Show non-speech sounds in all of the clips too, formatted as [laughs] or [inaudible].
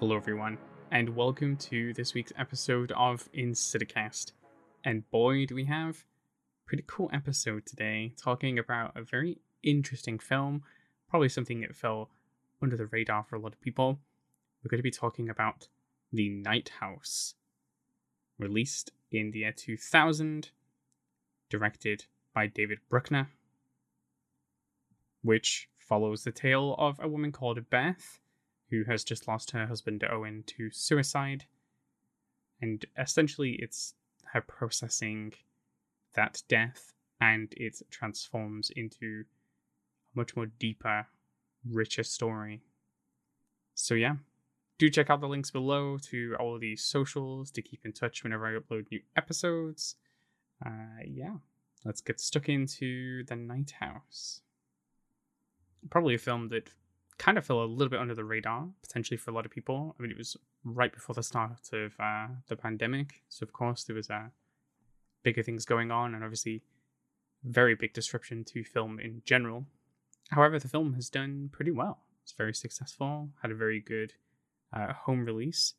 Hello, everyone, and welcome to this week's episode of Insidicast. And boy, do we have pretty cool episode today, talking about a very interesting film, probably something that fell under the radar for a lot of people. We're going to be talking about The Night House, released in the year 2000, directed by David Bruckner, which follows the tale of a woman called Beth who has just lost her husband Owen to suicide. And essentially, it's her processing that death and it transforms into a much more deeper, richer story. So, yeah, do check out the links below to all of these socials to keep in touch whenever I upload new episodes. Uh, yeah, let's get stuck into The Night House. Probably a film that kind of fell a little bit under the radar, potentially for a lot of people. I mean, it was right before the start of uh, the pandemic, so of course there was uh, bigger things going on, and obviously very big disruption to film in general. However, the film has done pretty well. It's very successful, had a very good uh, home release,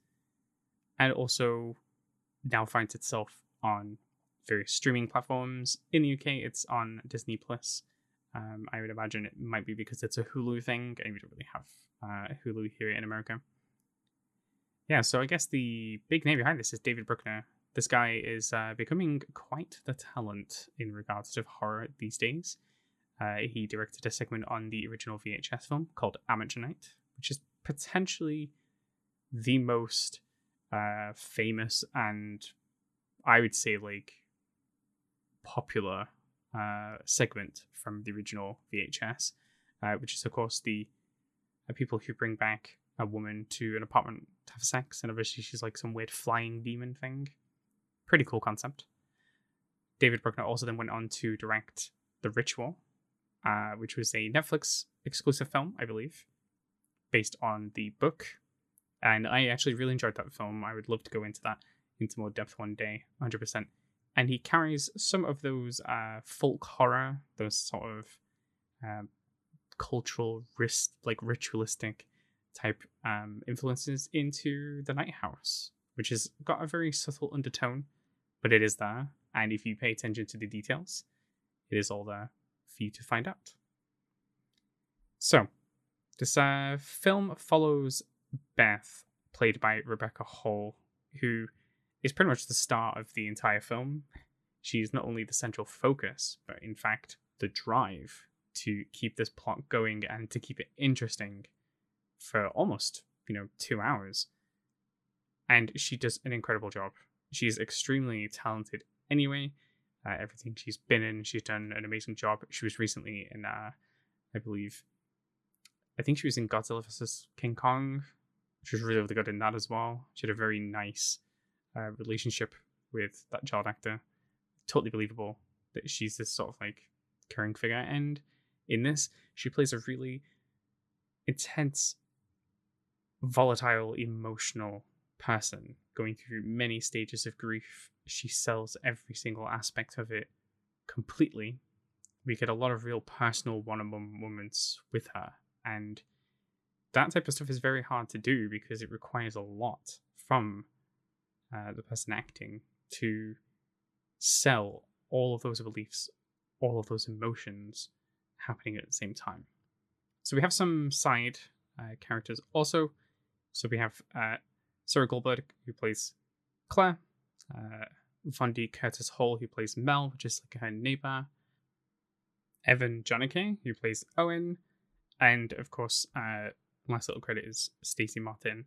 and also now finds itself on various streaming platforms. In the UK, it's on Disney Plus um, I would imagine it might be because it's a Hulu thing, and we don't really have uh, Hulu here in America. Yeah, so I guess the big name behind this is David Bruckner. This guy is uh, becoming quite the talent in regards to horror these days. Uh, he directed a segment on the original VHS film called Amateur Night, which is potentially the most uh, famous and I would say like popular uh, segment from the original VHS, uh, which is, of course, the uh, people who bring back a woman to an apartment to have sex, and obviously she's like some weird flying demon thing. Pretty cool concept. David Bruckner also then went on to direct The Ritual, uh, which was a Netflix exclusive film, I believe, based on the book. And I actually really enjoyed that film. I would love to go into that into more depth one day, 100% and he carries some of those uh, folk horror, those sort of uh, cultural, risk, like ritualistic type um, influences into the Night House, which has got a very subtle undertone, but it is there. And if you pay attention to the details, it is all there for you to find out. So, this uh, film follows Beth, played by Rebecca Hall, who is pretty much the star of the entire film. She's not only the central focus, but in fact the drive to keep this plot going and to keep it interesting for almost, you know, two hours. And she does an incredible job. She's extremely talented anyway. Uh, everything she's been in, she's done an amazing job. She was recently in, uh, I believe, I think she was in Godzilla vs. King Kong. She was really, really good in that as well. She had a very nice uh, relationship with that child actor. Totally believable that she's this sort of like caring figure. And in this, she plays a really intense, volatile, emotional person going through many stages of grief. She sells every single aspect of it completely. We get a lot of real personal one on one moments with her. And that type of stuff is very hard to do because it requires a lot from uh, the person acting to sell all of those beliefs, all of those emotions happening at the same time. So we have some side uh, characters also. So we have uh, Sarah Goldberg, who plays Claire, uh, Vondie Curtis Hall, who plays Mel, which is like her neighbor, Evan Jonigkeit, who plays Owen, and of course, uh, last little credit is Stacy Martin,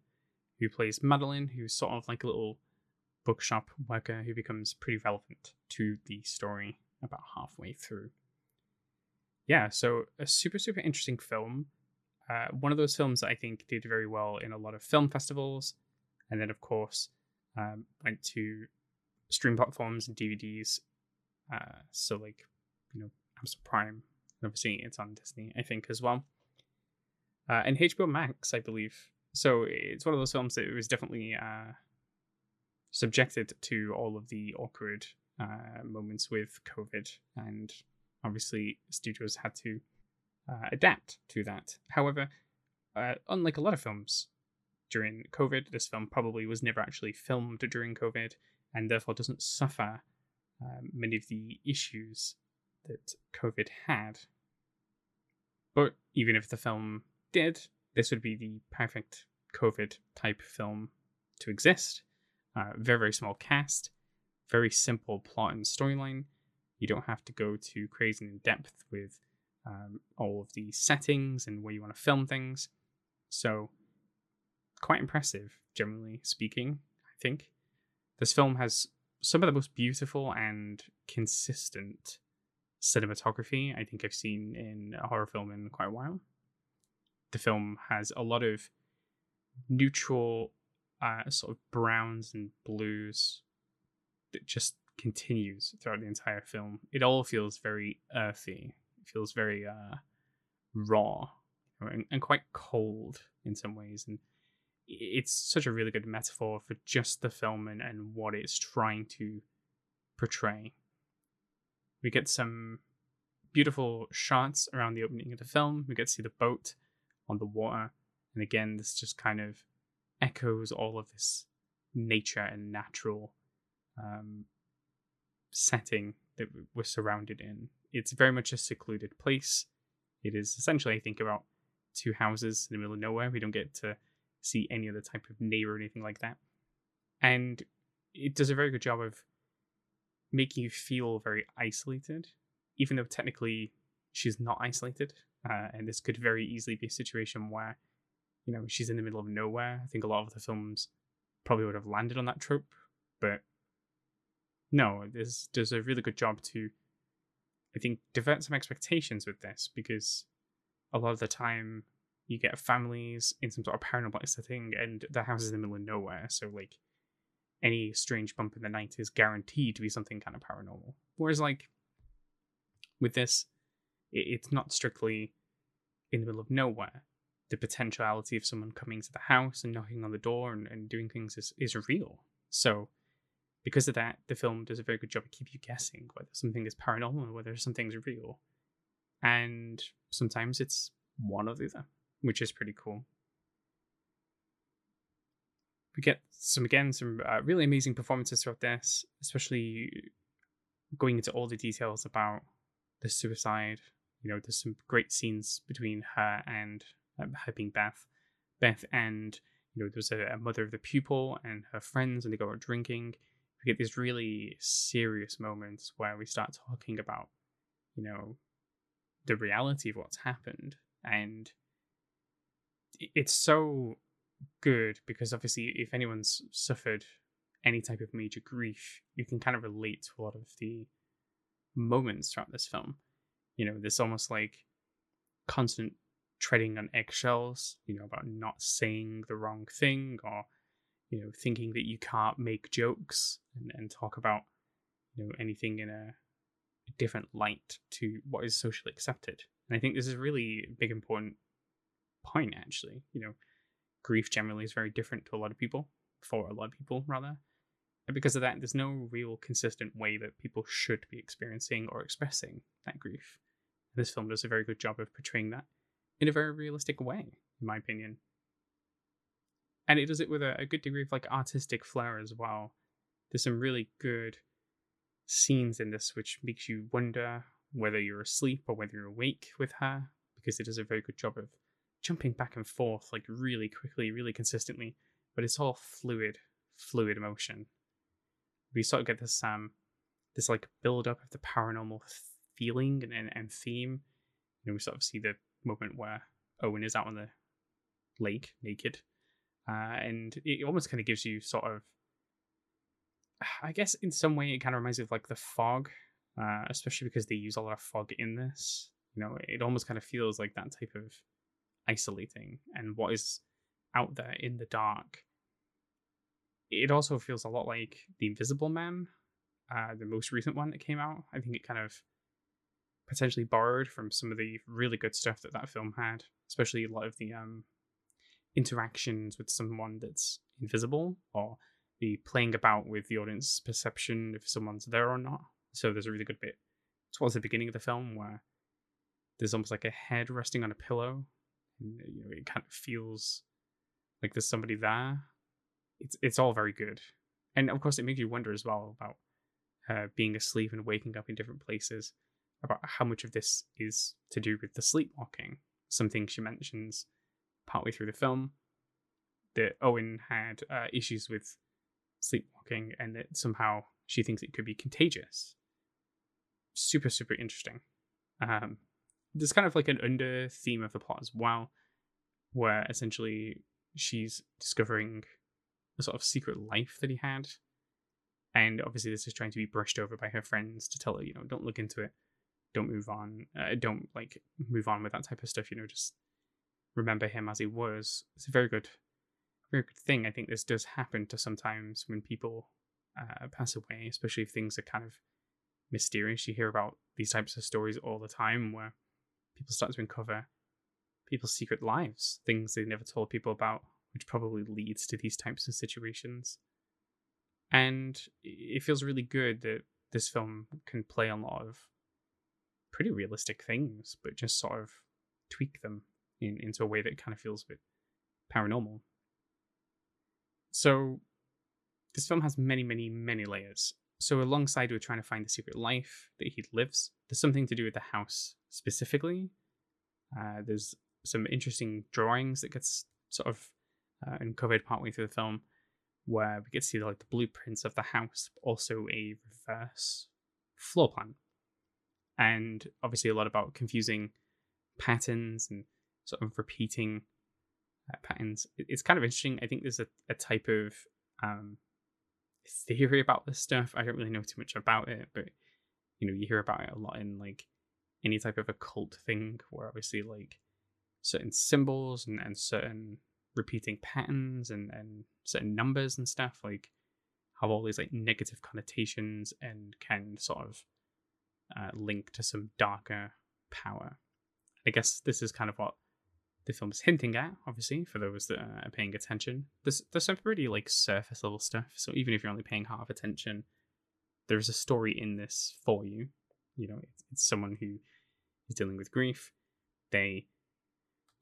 who plays Madeline, who's sort of like a little bookshop worker who becomes pretty relevant to the story about halfway through. Yeah, so a super, super interesting film. Uh, one of those films that I think did very well in a lot of film festivals, and then, of course, um, went to stream platforms and DVDs. Uh, so, like, you know, Amazon Prime, obviously it's on Disney, I think, as well. Uh, and HBO Max, I believe. So it's one of those films that was definitely uh, subjected to all of the awkward uh, moments with COVID, and obviously studios had to uh, adapt to that. However, uh, unlike a lot of films, during COVID. This film probably was never actually filmed during COVID and therefore doesn't suffer um, many of the issues that COVID had. But even if the film did, this would be the perfect COVID type film to exist. Uh, very, very small cast, very simple plot and storyline. You don't have to go too crazy in depth with um, all of the settings and where you want to film things. So, quite impressive, generally speaking, I think. This film has some of the most beautiful and consistent cinematography I think I've seen in a horror film in quite a while. The film has a lot of neutral uh, sort of browns and blues that just continues throughout the entire film. It all feels very earthy. It feels very uh, raw and, and quite cold in some ways. And it's such a really good metaphor for just the film and, and what it's trying to portray. We get some beautiful shots around the opening of the film. We get to see the boat on the water. And again, this just kind of echoes all of this nature and natural um, setting that we're surrounded in. It's very much a secluded place. It is essentially, I think, about two houses in the middle of nowhere. We don't get to see any other type of neighbor or anything like that. And it does a very good job of making you feel very isolated, even though technically she's not isolated. Uh, and this could very easily be a situation where, you know, she's in the middle of nowhere. I think a lot of the films probably would have landed on that trope, but no, this does a really good job to, I think, divert some expectations with this because a lot of the time you get families in some sort of paranormal setting and the house is in the middle of nowhere. So, like, any strange bump in the night is guaranteed to be something kind of paranormal. Whereas, like, with this, it's not strictly in the middle of nowhere. The potentiality of someone coming to the house and knocking on the door and, and doing things is, is real. So, because of that, the film does a very good job of keep you guessing whether something is paranormal or whether something's real. And sometimes it's one or the other, which is pretty cool. We get some again some uh, really amazing performances throughout this, especially going into all the details about the suicide. You know, there's some great scenes between her and um, her being Beth, Beth and you know there's a, a mother of the pupil and her friends, and they go out drinking we get these really serious moments where we start talking about, you know, the reality of what's happened. And it's so good because obviously, if anyone's suffered any type of major grief, you can kind of relate to a lot of the moments throughout this film. You know, there's almost like constant treading on eggshells, you know, about not saying the wrong thing or you know, thinking that you can't make jokes and, and talk about, you know, anything in a, different light to what is socially accepted. And I think this is really a big important point actually. You know, grief generally is very different to a lot of people, for a lot of people rather. And because of that, there's no real consistent way that people should be experiencing or expressing that grief. This film does a very good job of portraying that in a very realistic way, in my opinion and it does it with a, a good degree of like artistic flair as well. There's some really good scenes in this which makes you wonder whether you're asleep or whether you're awake with her because it does a very good job of jumping back and forth like really quickly, really consistently, but it's all fluid, fluid emotion. We sort of get this um this like build up of the paranormal feeling and, and, and theme. You know, we sort of see the moment where Owen is out on the lake naked uh, and it almost kind of gives you sort of I guess in some way it kind of reminds me of like the fog, uh, especially because they use a lot of fog in this. You know, it almost kind of feels like that type of isolating and what is out there in the dark. It also feels a lot like The Invisible Man, uh, the most recent one that came out. I think it kind of potentially borrowed from some of the really good stuff that that film had, especially a lot of the um, interactions with someone that's invisible or the playing about with the audience perception if someone's there or not. So there's a really good bit towards the beginning of the film where there's almost like a head resting on a pillow, and you know it kind of feels like there's somebody there. It's it's all very good, and of course it makes you wonder as well about her being asleep and waking up in different places. About how much of this is to do with the sleepwalking. Something she mentions partway through the film that Owen had uh, issues with sleepwalking and that somehow she thinks it could be contagious. Super, super interesting. Um, there's kind of like an under theme of the plot as well, where essentially she's discovering a sort of secret life that he had. And obviously, this is trying to be brushed over by her friends to tell her, you know, don't look into it, don't move on, uh, don't like move on with that type of stuff, you know, just remember him as he was. It's a very good, very good thing. I think this does happen to sometimes when people uh, pass away, especially if things are kind of mysterious. You hear about these types of stories all the time where people start to uncover people's secret lives, things they never told people about, which probably leads to these types of situations. And it feels really good that this film can play a lot of pretty realistic things, but just sort of tweak them in, into a way that kind of feels a bit paranormal. So, this film has many, many, many layers. So, alongside with trying to find the secret life that he lives, there's something to do with the house specifically. Uh, there's some interesting drawings that gets sort of uh, uncovered partway through the film, where we get to see like the blueprints of the house, but also a reverse floor plan, and obviously a lot about confusing patterns and sort of repeating uh, patterns. It's kind of interesting. I think there's a, a type of um, theory about this stuff. I don't really know too much about it, but you know, you hear about it a lot in like any type of occult thing where obviously like certain symbols and, and certain repeating patterns and, and certain numbers and stuff like have all these like negative connotations and can sort of uh, link to some darker power. I guess this is kind of what the film is hinting at, obviously, for those that are paying attention. There's there's some pretty like surface level stuff. So even if you're only paying half attention, there's a story in this for you. You know, it's, it's someone who is dealing with grief. They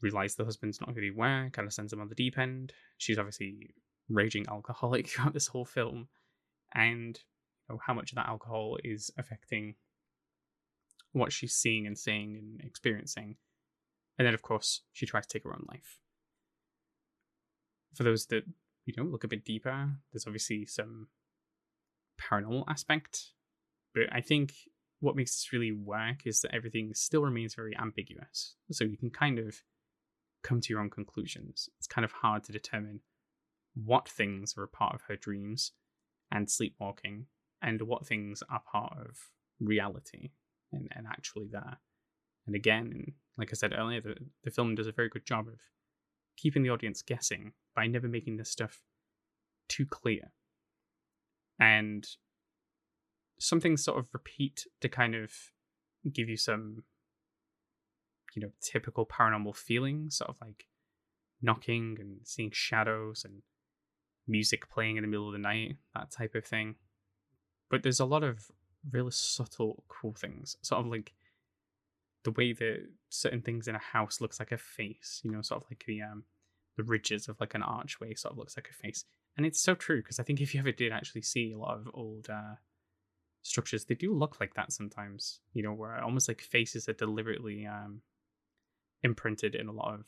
realize the husband's not who they were, kind of sends them on the deep end. She's obviously raging alcoholic [laughs] throughout this whole film, and you know, how much of that alcohol is affecting what she's seeing and saying and experiencing and then, of course, she tries to take her own life. For those that, you know, look a bit deeper, there's obviously some paranormal aspect. But I think what makes this really work is that everything still remains very ambiguous. So you can kind of come to your own conclusions. It's kind of hard to determine what things are a part of her dreams and sleepwalking and what things are part of reality and, and actually there. And again, like I said earlier, the, the film does a very good job of keeping the audience guessing by never making this stuff too clear. And some things sort of repeat to kind of give you some, you know, typical paranormal feelings, sort of like knocking and seeing shadows and music playing in the middle of the night, that type of thing. But there's a lot of really subtle, cool things, sort of like the way that certain things in a house looks like a face, you know, sort of like the um the ridges of like an archway sort of looks like a face. And it's so true because I think if you ever did actually see a lot of old uh, structures, they do look like that sometimes. You know, where almost like faces are deliberately um, imprinted in a lot of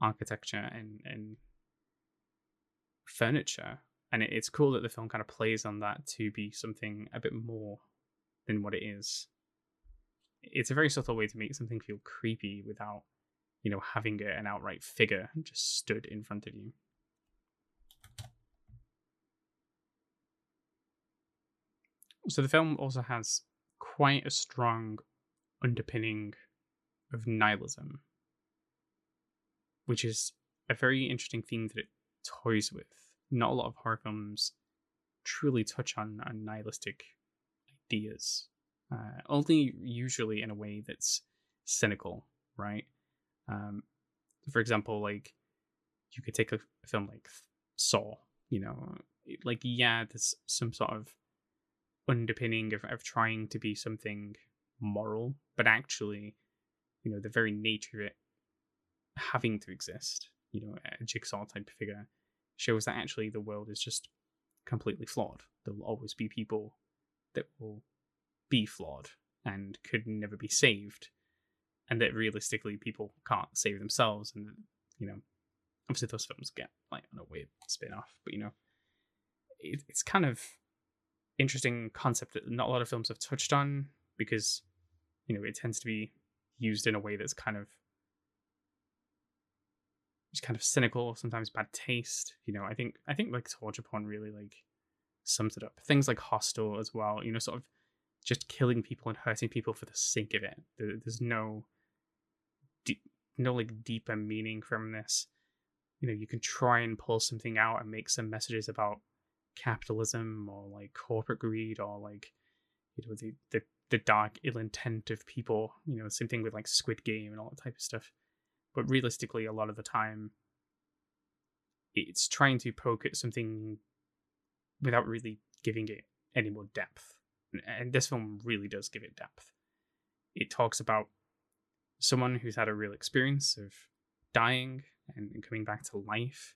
architecture and and furniture. And it, it's cool that the film kind of plays on that to be something a bit more than what it is it's a very subtle way to make something feel creepy without, you know, having an outright figure just stood in front of you. So the film also has quite a strong underpinning of nihilism, which is a very interesting theme that it toys with. Not a lot of horror films truly touch on, on nihilistic ideas uh, only usually in a way that's cynical, right? Um, for example, like you could take a, film like Saw, you know, like yeah, there's some sort of underpinning of, of trying to be something moral, but actually, you know, the very nature of it having to exist you know, a jigsaw type figure, shows that actually the world is just completely flawed. There will always be people that will be flawed and could never be saved, and that realistically people can't save themselves. And you know, obviously those films get like on a weird spin off, but you know, it, it's kind of interesting concept that not a lot of films have touched on because you know it tends to be used in a way that's kind of just kind of cynical, sometimes bad taste. You know, I think I think like torture porn really like sums it up. Things like Hostel as well. You know, sort of just killing people and hurting people for the sake of it. There's no deep, no like deeper meaning from this. You know, you can try and pull something out and make some messages about capitalism or like corporate greed or like you know the the, the dark ill intent of people. You know, same thing with like Squid Game and all that type of stuff but realistically, a lot of the time, it's trying to poke at something without really giving it any more depth. And this film really does give it depth. It talks about someone who's had a real experience of dying and coming back to life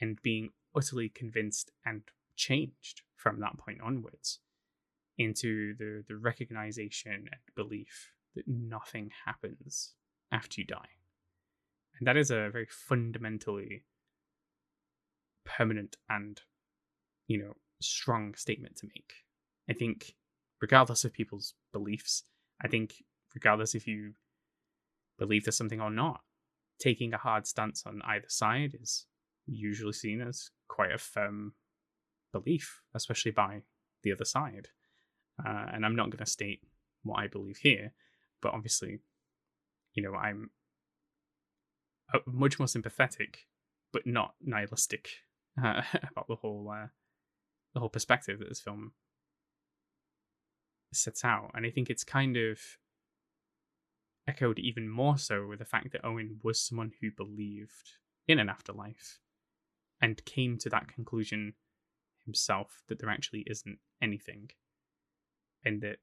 and being utterly convinced and changed from that point onwards into the, the recognition and belief that nothing happens after you die. And that is a very fundamentally permanent and, you know, strong statement to make. I think, regardless of people's beliefs, I think, regardless if you believe there's something or not, taking a hard stance on either side is usually seen as quite a firm belief, especially by the other side. Uh, and I'm not going to state what I believe here, but obviously, you know, I'm uh, much more sympathetic, but not nihilistic uh, [laughs] about the whole uh, the whole perspective that this film sets out, and I think it's kind of echoed even more so with the fact that Owen was someone who believed in an afterlife and came to that conclusion himself that there actually isn't anything, and that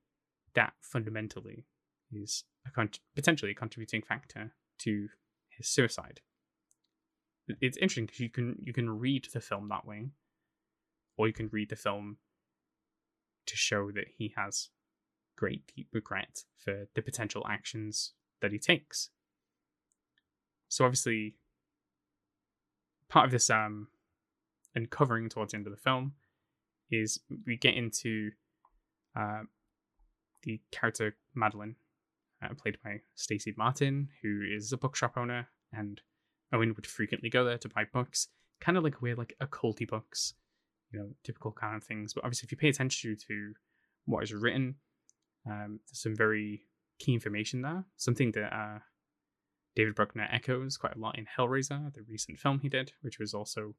that fundamentally is a con- potentially a contributing factor to his suicide. It's interesting because you can you can read the film that way, or you can read the film to show that he has great deep regret for the potential actions that he takes. So obviously, part of this um uncovering towards the end of the film is we get into uh, the character Madeline uh, played by Stacy Martin, who is a bookshop owner, and Owen would frequently go there to buy books, kind of like weird, like occulty books, you know, typical kind of things. But obviously, if you pay attention to what is written, um, there's some very key information there. Something that uh, David Bruckner echoes quite a lot in Hellraiser, the recent film he did, which was also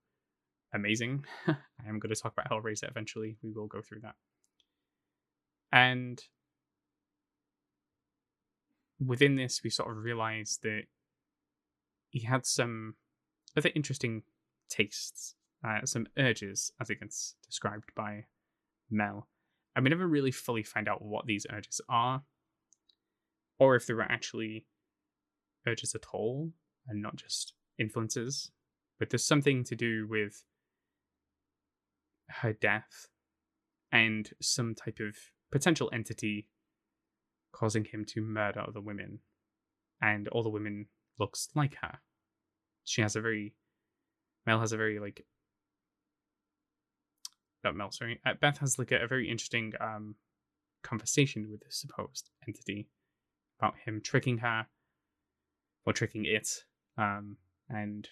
amazing. [laughs] I am going to talk about Hellraiser eventually. We will go through that. And within this, we sort of realize that he had some other interesting tastes, uh, some urges, as it gets described by Mel. And we never really fully find out what these urges are, or if they were actually urges at all and not just influences. But there's something to do with her death and some type of potential entity causing him to murder other women, and all the women looks like her. She has a very Mel has a very like not Mel, sorry. Beth has like a, a very interesting um conversation with this supposed entity about him tricking her or tricking it. Um and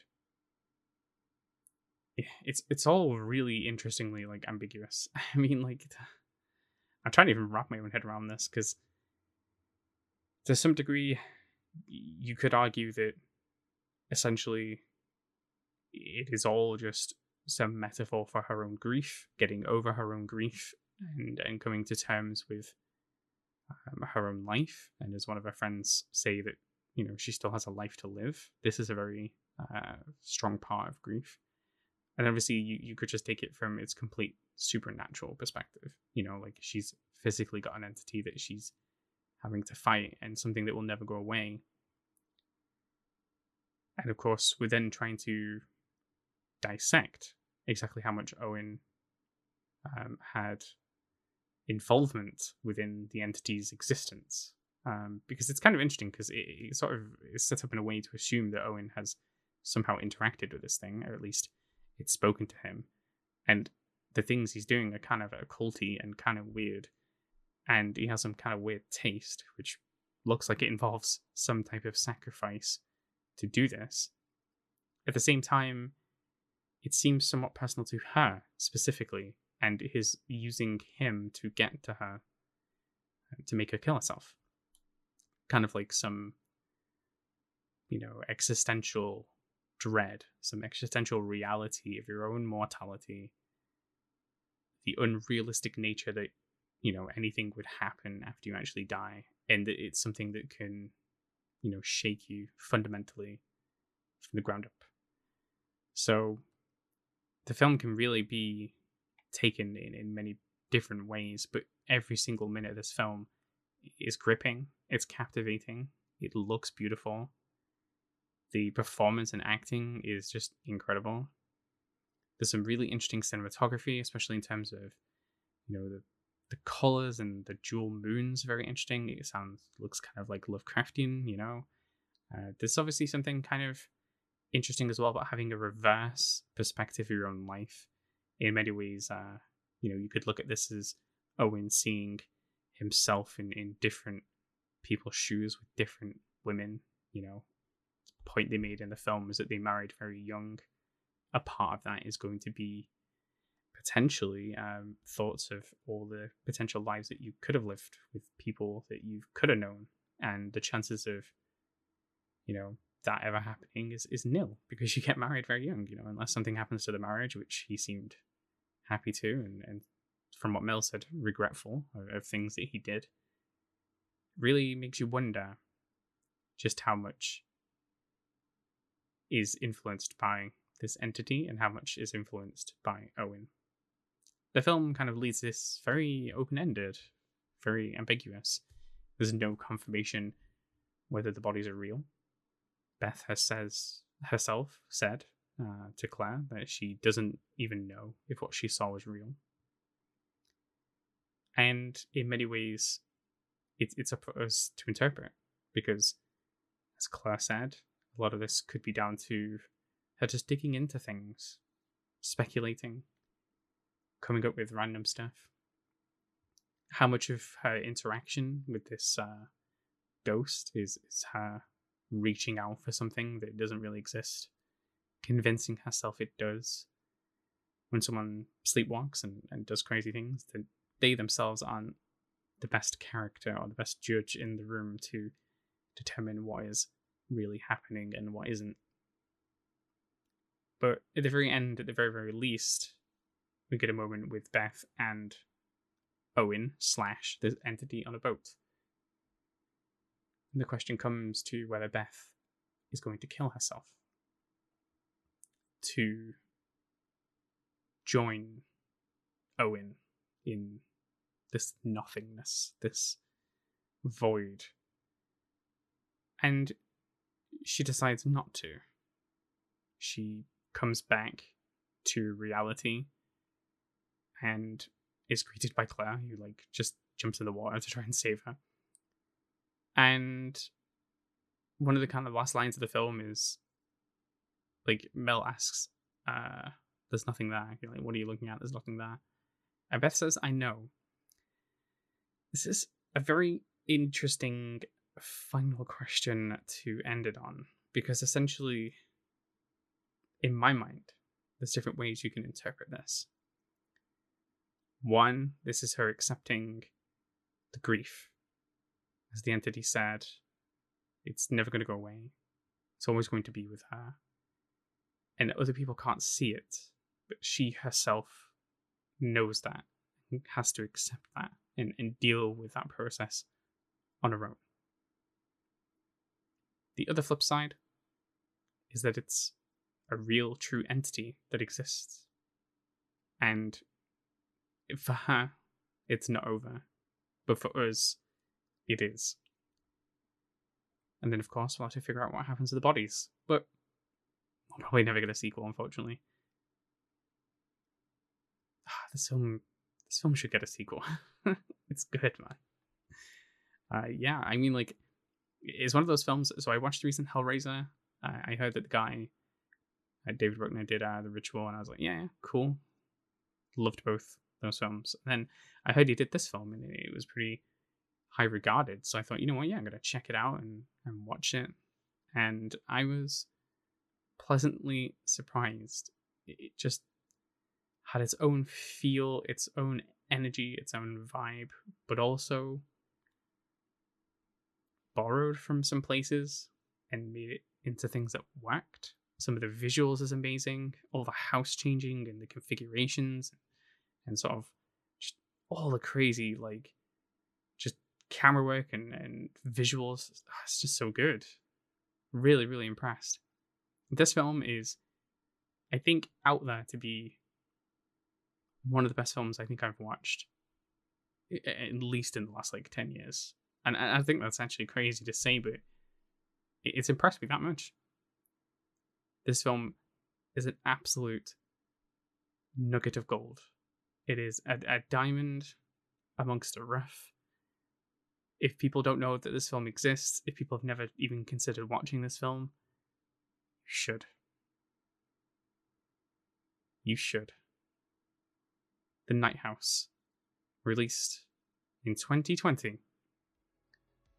it's it's all really interestingly like ambiguous. [laughs] I mean like I'm trying to even wrap my own head around this because to some degree, you could argue that essentially it is all just some metaphor for her own grief, getting over her own grief, and and coming to terms with um, her own life. And as one of her friends say that you know she still has a life to live. This is a very uh, strong part of grief. And obviously, you, you could just take it from its complete supernatural perspective. You know, like she's physically got an entity that she's having to fight and something that will never go away. And of course, we're then trying to dissect exactly how much Owen um, had involvement within the entity's existence. Um, because it's kind of interesting because it, it, sort of is set up in a way to assume that Owen has somehow interacted with this thing, or at least it's spoken to him. And the things he's doing are kind of occulty and kind of weird. And he has some kind of weird taste, which looks like it involves some type of sacrifice to do this. At the same time, it seems somewhat personal to her specifically, and is using him to get to her uh, to make her kill herself. Kind of like some, you know, existential dread, some existential reality of your own mortality, the unrealistic nature that, you know, anything would happen after you actually die, and that it's something that can, you know, shake you fundamentally from the ground up. So the film can really be taken in, in many different ways, but every single minute of this film is gripping, it's captivating, it looks beautiful. The performance and acting is just incredible. There's some really interesting cinematography, especially in terms of, you know, the the colors and the jewel moons very interesting. It sounds looks kind of like Lovecraftian, you know. Uh, there's obviously something kind of interesting as well about having a reverse perspective of your own life. In many ways, uh, you know, you could look at this as Owen seeing himself in, in different people's shoes with different women. You know, the point they made in the film is that they married very young. A part of that is going to be potentially um, thoughts of all the potential lives that you could have lived with people that you could have known, and the chances of, you know, that ever happening is, is nil because you get married very young, you know, unless something happens to the marriage, which he seemed happy to, and, and from what Mel said, regretful of, of things that he did. Really makes you wonder just how much is influenced by this entity and how much is influenced by Owen. The film kind of leaves this very open ended, very ambiguous. There's no confirmation whether the bodies are real Beth has says herself said uh, to Claire that she doesn't even know if what she saw was real. And in many ways, it, it's up for us to interpret because, as Claire said, a lot of this could be down to her just digging into things, speculating, coming up with random stuff. How much of her interaction with this uh, ghost is, is her reaching out for something that doesn't really exist, convincing herself it does. When someone sleepwalks and, and does crazy things, that they themselves aren't the best character or the best judge in the room to determine what is really happening and what isn't. But at the very end, at the very, very least, we get a moment with Beth and Owen slash the entity on a boat. And the question comes to whether Beth is going to kill herself to join Owen in this nothingness, this void. And she decides not to. She comes back to reality and is greeted by Claire, who like just jumps in the water to try and save her. And one of the kind of last lines of the film is like Mel asks, uh, there's nothing there. You're like, what are you looking at? There's nothing there. And Beth says, I know. This is a very interesting final question to end it on because essentially, in my mind, there's different ways you can interpret this. One, this is her accepting the grief as the entity said, it's never going to go away. It's always going to be with her. And other people can't see it, but she herself knows that and has to accept that and, and deal with that process on her own. The other flip side is that it's a real, true entity that exists. And for her, it's not over. But for us, it is. And then, of course, we'll have to figure out what happens to the bodies. But I'll probably never get a sequel, unfortunately. Ah, this film, this film should get a sequel. [laughs] it's good, man. Uh, yeah, I mean, like, it's one of those films. So I watched the recent Hellraiser. Uh, I heard that the guy, uh, David Bruckner, did uh, the Ritual, and I was like, yeah, cool. Loved both those films. And then I heard he did this film, and it was pretty high regarded. So I thought, you know what, yeah, I'm gonna check it out and, and watch it. And I was pleasantly surprised. It just had its own feel, its own energy, its own vibe, but also borrowed from some places and made it into things that worked. Some of the visuals is amazing, all the house changing and the configurations and sort of just all the crazy like camera work and, and visuals. It's just so good. Really, really impressed. This film is, I think, out there to be one of the best films I think I've watched, at least in the last like 10 years. And I think that's actually crazy to say, but it's impressed me that much. This film is an absolute nugget of gold. It is a, a diamond amongst a rough. If people don't know that this film exists, if people have never even considered watching this film, you should. You should. The Night House, released in 2020,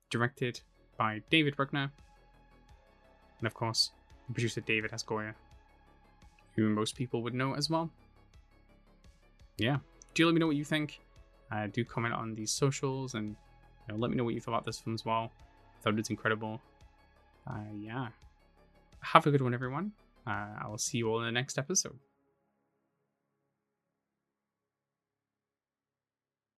directed by David Bruckner, and of course, producer David S. Who most people would know as well. Yeah, do let me know what you think. Uh, do comment on these socials and know, let me know what you thought about this film as well. I thought it's incredible. Uh, yeah. Have a good one, everyone. Uh, I will see you all in the next episode.